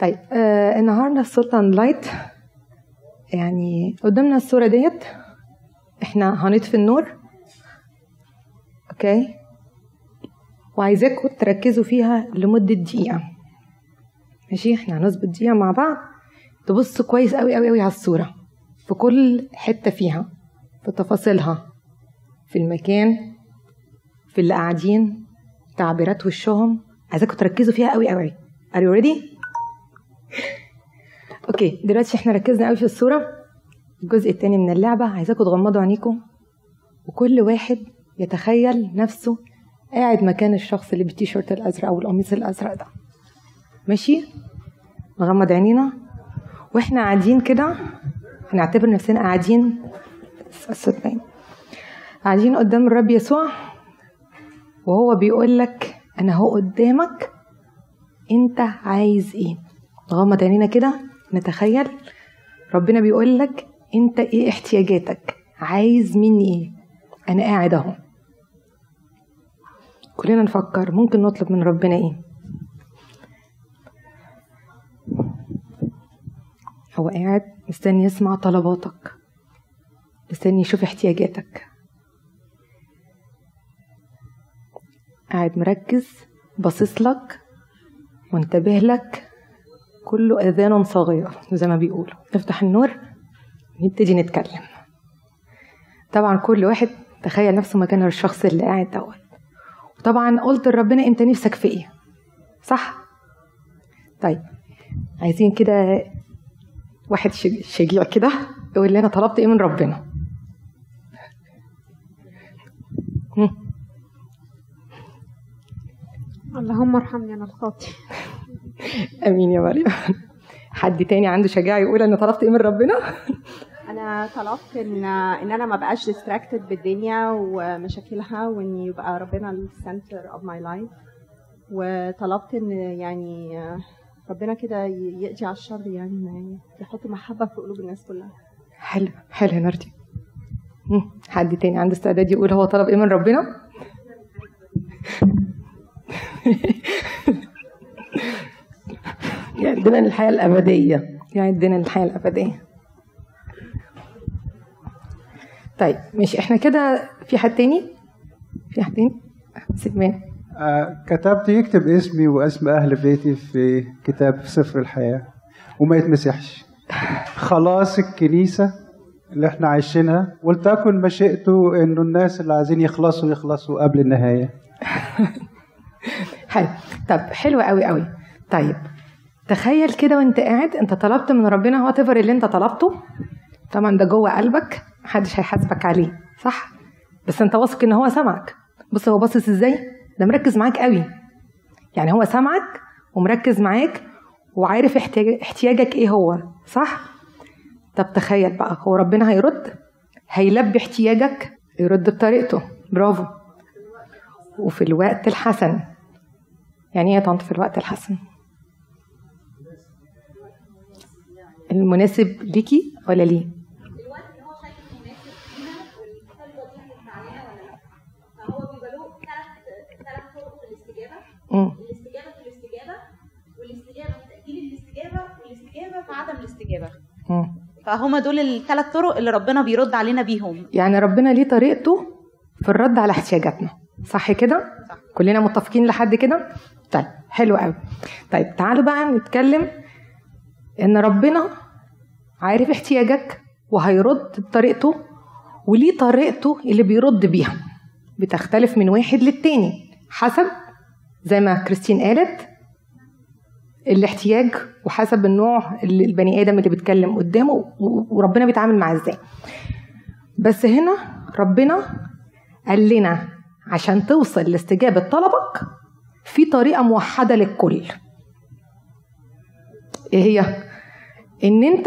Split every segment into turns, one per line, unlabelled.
طيب آه النهارده في Salt and Light يعني قدامنا الصورة ديت إحنا هنطفي النور. okay؟ وعايزاكم تركزوا فيها لمدة دقيقة. ماشي؟ إحنا هنظبط دقيقة مع بعض. تبصوا كويس قوي قوي قوي على الصورة. في كل حتة فيها في تفاصيلها. في المكان في اللي قاعدين تعبيرات وشهم. عايزاكم تركزوا فيها قوي قوي Are you ready؟ أوكي دلوقتي إحنا ركزنا قوي في الصورة. الجزء التاني من اللعبة عايزاكم تغمضوا عينيكم. وكل واحد يتخيل نفسه قاعد مكان الشخص اللي بالتيشيرت الأزرق أو القميص الأزرق ده. ماشي؟ نغمض عينينا. وإحنا قاعدين كده هنعتبر نفسنا قاعدين باين قاعدين قدام الرب يسوع وهو بيقول لك أنا هو قدامك أنت عايز إيه؟ نغمض عينينا كده نتخيل. ربنا بيقول لك أنت إيه احتياجاتك؟ عايز مني إيه؟ أنا قاعد أهو. كلنا نفكر ممكن نطلب من ربنا إيه؟ هو قاعد مستني يسمع طلباتك مستني يشوف احتياجاتك. قاعد مركز باصص لك وانتبه لك كله أذان صاغيه زي ما بيقولوا. نفتح النور نبتدي نتكلم. طبعا كل واحد تخيل نفسه مكان الشخص اللي قاعد دوت. وطبعا قلت لربنا أنت نفسك في إيه؟ صح؟ طيب عايزين كده واحد شجيع كده يقول لي أنا طلبت إيه من ربنا؟
اللهم ارحمني أنا الخاطئ
امين يا مريم حد تاني عنده شجاعة يقول أنا طلبت إيه من ربنا؟
أنا طلبت ان إن أنا ما بقاش distracted بالدنيا ومشاكلها وإن يبقى ربنا ال center of my life وطلبت إن يعني ربنا كده يقضي على الشر يعني يحط محبة في قلوب الناس كلها.
حلو حلو يا نردي حد تاني عنده استعداد يقول هو طلب إيه من ربنا؟
يعدنا الحياة الأبدية.
يعدنا الحياة الأبدية. طيب ماشي. إحنا كده في حد تاني؟ في حد تاني؟ سلمان
آه كتبت يكتب اسمي واسم أهل بيتي في كتاب سفر الحياة وما يتمسحش. خلاص الكنيسة اللي إحنا عايشينها ولتكن مشيئته إنه الناس اللي عايزين يخلصوا يخلصوا قبل النهاية.
حلو. طب حلو قوي قوي طيب تخيل كده وانت قاعد انت طلبت من ربنا وات اللي انت طلبته. طبعا ده جوه قلبك محدش هيحاسبك عليه صح؟ بس انت واثق ان هو سمعك. بص هو باصص إزاي؟ ده مركز معاك قوي. يعني هو سامعك ومركز معاك وعارف احتياج احتياجك إيه هو صح؟ طب تخيل بقى هو ربنا هيرد؟ هيلبي احتياجك؟ يرد بطريقته. برافو. وفي الوقت الحسن. يعني إيه طنط في الوقت الحسن؟ المناسب ليكي ولا ليه؟
الاستجابه في الاستجابه والاستجابه في تاجيل الاستجابه والاستجابه في عدم الاستجابه فهما دول الثلاث طرق اللي ربنا بيرد علينا بيهم.
يعني ربنا ليه طريقته في الرد على احتياجاتنا. صح كده. كلنا متفقين لحد كده؟ طيب حلو قوي. طيب تعالوا بقى نتكلم إن ربنا عارف احتياجك وهيرد بطريقته وليه طريقته اللي بيرد بيها. بتختلف من واحد للتاني حسب زي ما كريستين قالت الاحتياج وحسب النوع اللي البني آدم اللي بيتكلم قدامه وربنا بيتعامل معاه إزاي. بس هنا ربنا قال لنا عشان توصل لاستجابة طلبك في طريقة موحدة للكل. إيه هي؟ ان انت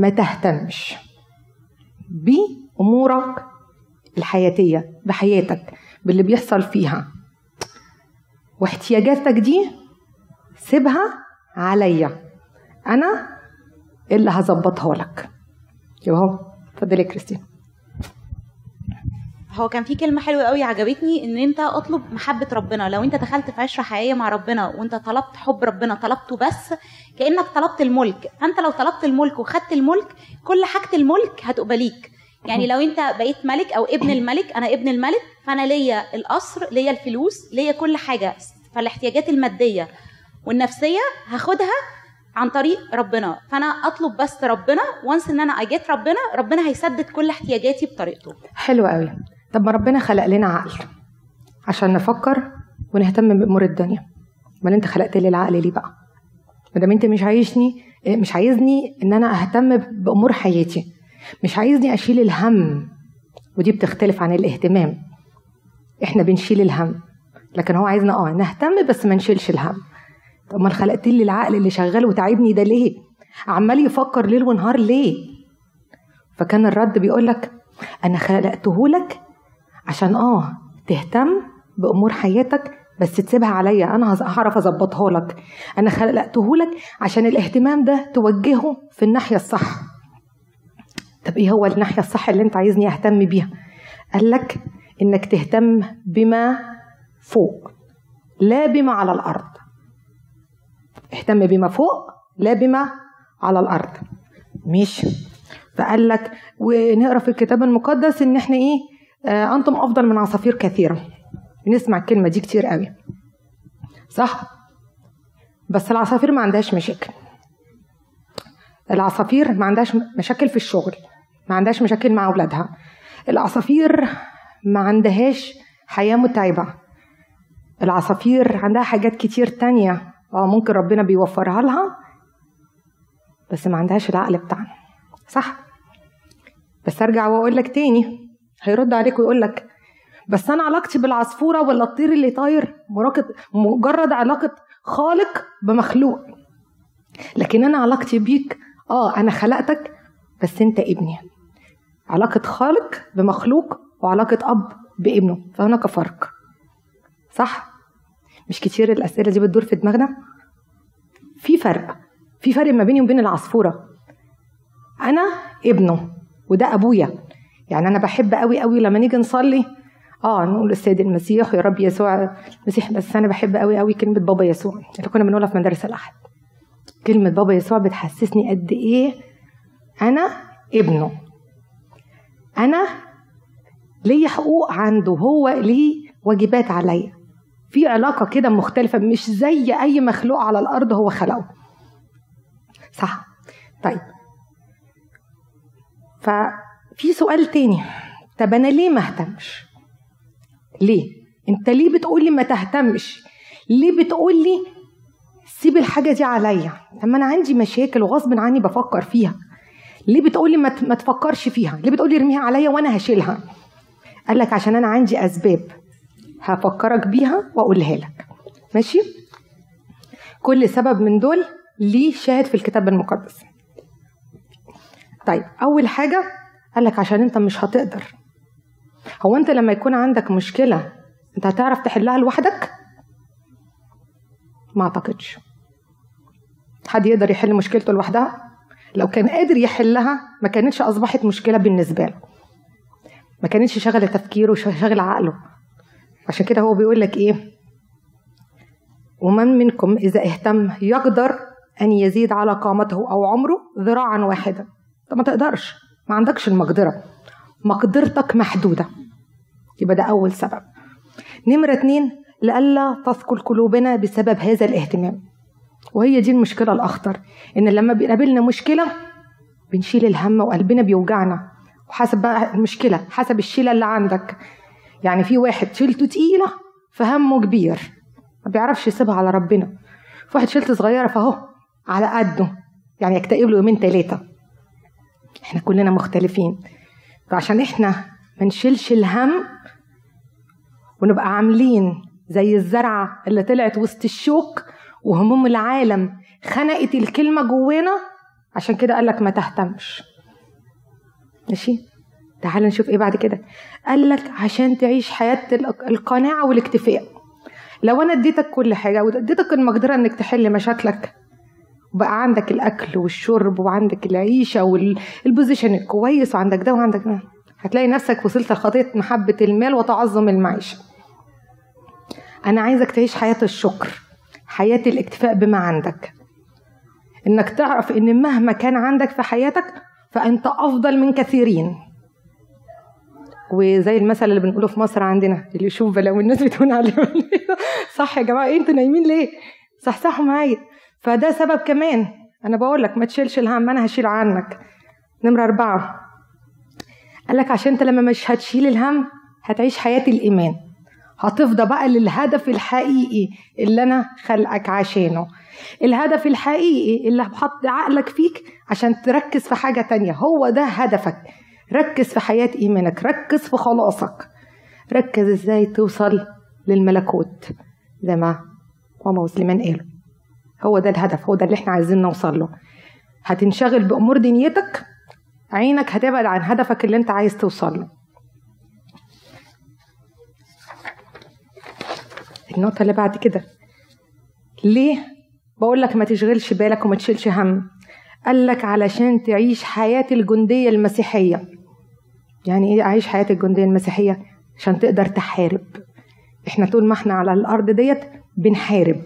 ما تهتمش. بأمورك الحياتية بحياتك باللي بيحصل فيها. واحتياجاتك دي سيبها عليا. أنا اللي هظبطها لك. يبقى اتفضلي يا كريستين
هو كان في كلمة حلوة قوي عجبتني إن أنت أطلب محبة ربنا. لو أنت دخلت في عشرة حقيقية مع ربنا وأنت طلبت حب ربنا طلبته بس كأنك طلبت الملك. فأنت لو طلبت الملك وخدت الملك كل حاجة الملك هتبقى ليك. يعني لو أنت بقيت ملك أو ابن الملك أنا ابن الملك فأنا ليا القصر ليا الفلوس ليا كل حاجة. فالاحتياجات المادية والنفسية هاخدها عن طريق ربنا. فأنا أطلب بس ربنا. وانس إن أنا اجيت ربنا ربنا هيسدد كل احتياجاتي بطريقته.
حلو قوي. طب ما ربنا خلق لنا عقل عشان نفكر ونهتم بأمور الدنيا. أمال أنت خلقت لي العقل ليه بقى؟ ما دام أنت مش عايشني مش عايزني إن أنا أهتم بأمور حياتي مش عايزني أشيل الهم. ودي بتختلف عن الاهتمام. إحنا بنشيل الهم لكن هو عايزنا آه نهتم بس ما نشيلش الهم. طب أمال خلقت لي العقل اللي شغال وتعبني ده ليه؟ عمال يفكر ليل ونهار ليه؟ فكان الرد بيقول لك أنا خلقته لك عشان آه تهتم بأمور حياتك بس تسيبها عليا. أنا هعرف أظبطها لك. أنا خلقته لك عشان الاهتمام ده توجهه في الناحية الصح. طب إيه هو الناحية الصح اللي أنت عايزني أهتم بيها؟ قال لك إنك تهتم بما فوق لا بما على الأرض. اهتم بما فوق لا بما على الأرض. ماشي. فقال لك ونقرأ في الكتاب المقدس إن إحنا إيه؟ آه أنتم أفضل من عصافير كثيرة. بنسمع الكلمة دي كتير قوي. صح؟ بس العصافير ما عندهاش مشاكل. العصافير ما عندهاش مشاكل في الشغل ما عندهاش مشاكل مع أولادها. العصافير ما عندهاش حياة متعبة. العصافير عندها حاجات كتير تانية آه ممكن ربنا بيوفرها لها بس ما عندهاش العقل بتاعنا. صح؟ بس أرجع وأقول لك تاني. هيرد عليك ويقول لك بس أنا علاقتي بالعصفورة ولا الطير اللي طاير مجرد علاقة خالق بمخلوق. لكن أنا علاقتي بيك آه أنا خلقتك بس أنت ابني. علاقة خالق بمخلوق وعلاقة أب بابنه فهناك فرق صح؟ مش كتير الأسئلة دي بتدور في دماغنا؟ في فرق في فرق ما بيني وبين العصفورة. أنا ابنه وده أبويا. يعني أنا بحب قوي قوي لما نيجي نصلي آه نقول السيد المسيح يا رب يسوع المسيح بس. أنا بحب قوي قوي كلمة بابا يسوع. اللي كنا بنقولها في مدارس الأحد. كلمة بابا يسوع بتحسسني قد إيه أنا ابنه. أنا ليا حقوق عنده هو ليه واجبات عليا. في علاقة كده مختلفة مش زي أي مخلوق على الأرض هو خلقه. صح؟ طيب. ففي سؤال تاني. طب أنا ليه ما أهتمش؟ ليه؟ أنت ليه بتقولي ما تهتمش؟ ليه بتقولي سيب الحاجة دي عليا؟ طب ما أنا عندي مشاكل وغصب عني بفكر فيها. ليه بتقولي ما ما تفكرش فيها؟ ليه بتقولي ارميها عليا وأنا هشيلها؟ قال لك عشان أنا عندي أسباب. هفكرك بيها وأقولها لك. ماشي؟ كل سبب من دول ليه شاهد في الكتاب المقدس. طيب أول حاجة قال لك عشان انت مش هتقدر. هو انت لما يكون عندك مشكلة انت هتعرف تحلها لوحدك؟ ما اعتقدش. حد يقدر يحل مشكلته لوحدها؟ لو كان قادر يحلها ما كانتش أصبحت مشكلة بالنسبة له. ما كانتش شغلة تفكيره وشغل عقله. عشان كده هو بيقول لك إيه؟ ومن منكم إذا اهتم يقدر أن يزيد على قامته أو عمره ذراعا واحدا. انت ما تقدرش. ما عندكش المقدرة. مقدرتك محدودة. يبقى ده أول سبب. نمرة اتنين لئلا تثقل قلوبنا بسبب هذا الاهتمام. وهي دي المشكلة الأخطر إن لما بيقابلنا مشكلة بنشيل الهم وقلبنا بيوجعنا. وحسب بقى المشكلة حسب الشيلة اللي عندك. يعني في واحد شيلته تقيلة فهمه كبير. ما بيعرفش يسيبها على ربنا. في واحد شيلته صغيرة فاهو على قده. يعني يكتئب له يومين ثلاثة إحنا كلنا مختلفين. فعشان إحنا ما نشيلش الهم ونبقى عاملين زي الزرعة اللي طلعت وسط الشوك وهموم العالم خنقت الكلمة جوانا عشان كده قال لك ما تهتمش. ماشي؟ تعال نشوف إيه بعد كده. قال لك عشان تعيش حياة القناعة والاكتفاء. لو أنا اديتك كل حاجة واديتك المقدرة إنك تحل مشاكلك وبقى عندك الأكل والشرب وعندك العيشة والبوزيشن الكويس وعندك ده وعندك ده. هتلاقي نفسك وصلت لخطية محبة المال وتعظم المعيشة. أنا عايزك تعيش حياة الشكر حياة الاكتفاء بما عندك. إنك تعرف إن مهما كان عندك في حياتك فأنت أفضل من كثيرين. وزي المثل اللي بنقوله في مصر عندنا اللي يشوف بلاوي الناس بتقول عليه. صح يا جماعة إيه أنتوا نايمين ليه؟ صحصحوا معايا. فده سبب كمان. أنا بقول لك ما تشيلش الهم أنا هشيل عنك. نمرة أربعة. قال لك عشان أنت لما مش هتشيل الهم هتعيش حياة الإيمان. هتفضى بقى للهدف الحقيقي اللي أنا خلقك عشانه. الهدف الحقيقي اللي بحط عقلك فيك عشان تركز في حاجة تانية. هو ده هدفك. ركز في حياة إيمانك. ركز في خلاصك. ركز إزاي توصل للملكوت. زي ما ماما وسليمان قالوا. هو ده الهدف هو ده اللي إحنا عايزين نوصل له. هتنشغل بأمور دنيتك عينك هتبعد عن هدفك اللي أنت عايز توصل له. النقطة اللي بعد كده ليه؟ بقول لك ما تشغلش بالك وما تشيلش هم. قال لك علشان تعيش حياة الجندية المسيحية. يعني إيه اعيش حياة الجندية المسيحية؟ عشان تقدر تحارب. إحنا طول ما إحنا على الأرض ديت بنحارب.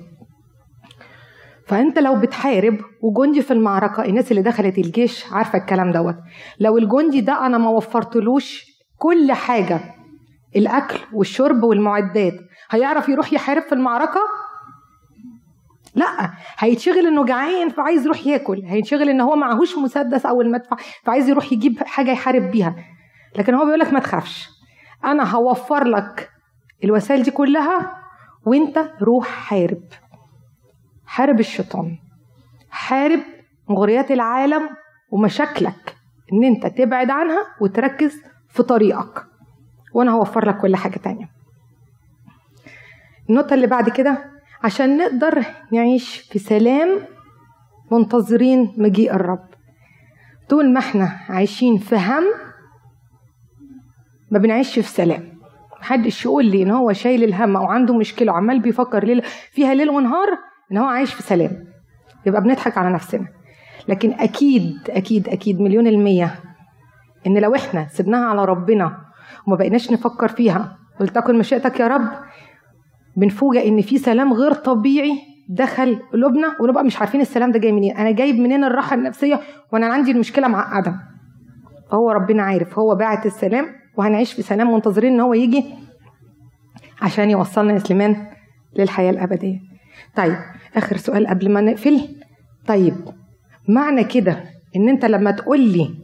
فأنت لو بتحارب وجندي في المعركة الناس اللي دخلت الجيش عارفة الكلام دوت. لو الجندي ده أنا ما وفرتلوش كل حاجة الأكل والشرب والمعدات هيعرف يروح يحارب في المعركة؟ لا هيتشغل إنه جعان فعايز يروح ياكل هيتشغل إن هو معهوش مسدس أو المدفع فعايز يروح يجيب حاجة يحارب بيها. لكن هو بيقول لك ما تخافش أنا هوفر لك الوسائل دي كلها وأنت روح حارب. حارب الشيطان حارب مغريات العالم ومشاكلك إن أنت تبعد عنها وتركز في طريقك. وأنا هوفر لك كل حاجة تانية. النقطة اللي بعد كده عشان نقدر نعيش في سلام منتظرين مجيء الرب. طول ما إحنا عايشين في هم ما بنعيش في سلام. محدش يقول لي إن هو شايل الهم أو عنده مشكلة وعمال بيفكر ليل فيها ليل ونهار إن هو عايش في سلام. يبقى بنضحك على نفسنا. لكن أكيد أكيد أكيد مليون المية إن لو إحنا سيبناها على ربنا وما بقيناش نفكر فيها ولتكن مشيئتك يا رب بنفوجئ إن في سلام غير طبيعي دخل قلوبنا ونبقى مش عارفين السلام ده جاي منين. أنا جايب منين الراحة النفسية وأنا عندي المشكلة معقده فهو ربنا عارف. هو باعت السلام وهنعيش في سلام منتظرين إن هو يجي عشان يوصلنا يا سليمان للحياة الأبدية. طيب آخر سؤال قبل ما نقفل. طيب معنى كده إن أنت لما تقول لي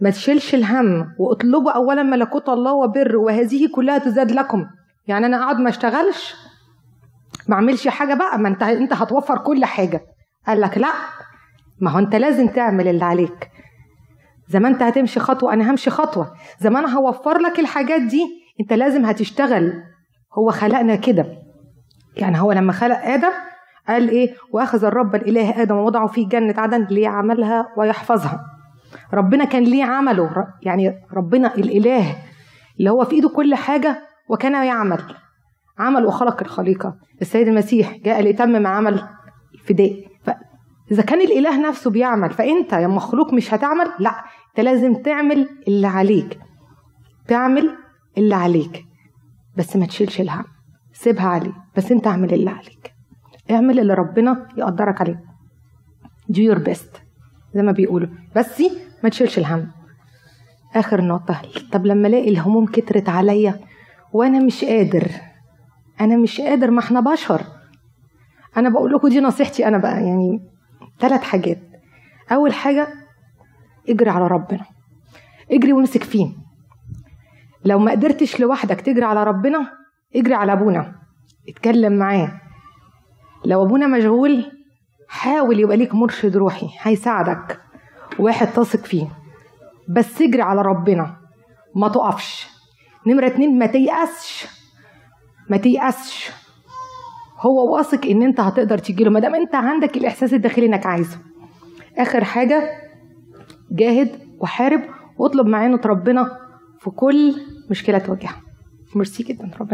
ما تشيلش الهم واطلبوا اولا ملكوت الله وبر وهذه كلها تزاد لكم يعني أنا أقعد ما أشتغلش؟ ما أعملش حاجة بقى؟ ما أنت أنت هتوفر كل حاجة. قال لك لا ما هو أنت لازم تعمل اللي عليك. زي ما أنت هتمشي خطوة أنا همشي خطوة. زي ما أنا هوفر لك الحاجات دي أنت لازم هتشتغل. هو خلقنا كده. يعني هو لما خلق آدم قال إيه؟ وأخذ الرب الإله آدم ووضعه في جنة عدن ليعملها ويحفظها. ربنا كان ليه عمله. يعني ربنا الإله اللي هو في إيده كل حاجة وكان يعمل. عمل وخلق الخليقة. السيد المسيح جاء ليتمم عمل الفداء. فإذا كان الإله نفسه بيعمل فأنت يا مخلوق مش هتعمل؟ لأ أنت لازم تعمل اللي عليك. تعمل اللي عليك. بس ما تشيلش الهم. سيبها عليه بس أنت اعمل اللي عليك. اعمل اللي ربنا يقدرك عليه. Do your best زي ما بيقولوا. بس ما تشيلش الهم. آخر نقطة. طب لما الاقي الهموم كترت عليا وأنا مش قادر أنا مش قادر ما إحنا بشر. أنا بقول لكم دي نصيحتي أنا بقى يعني ثلاث حاجات. أول حاجة اجري على ربنا. اجري وامسك فيه. لو ما قدرتش لوحدك تجري على ربنا اجري على أبونا. اتكلم معاه. لو أبونا مشغول حاول يبقى ليك مرشد روحي هيساعدك. واحد تثق فيه. بس اجري على ربنا. ما تقفش. نمرة اتنين ما تيأسش. ما تيأسش. هو واثق إن أنت هتقدر تجيله. ما دام أنت عندك الإحساس الداخلي إنك عايزه. آخر حاجة جاهد وحارب واطلب معانة ربنا في كل مشكلة تواجهها. ميرسي جدا ربنا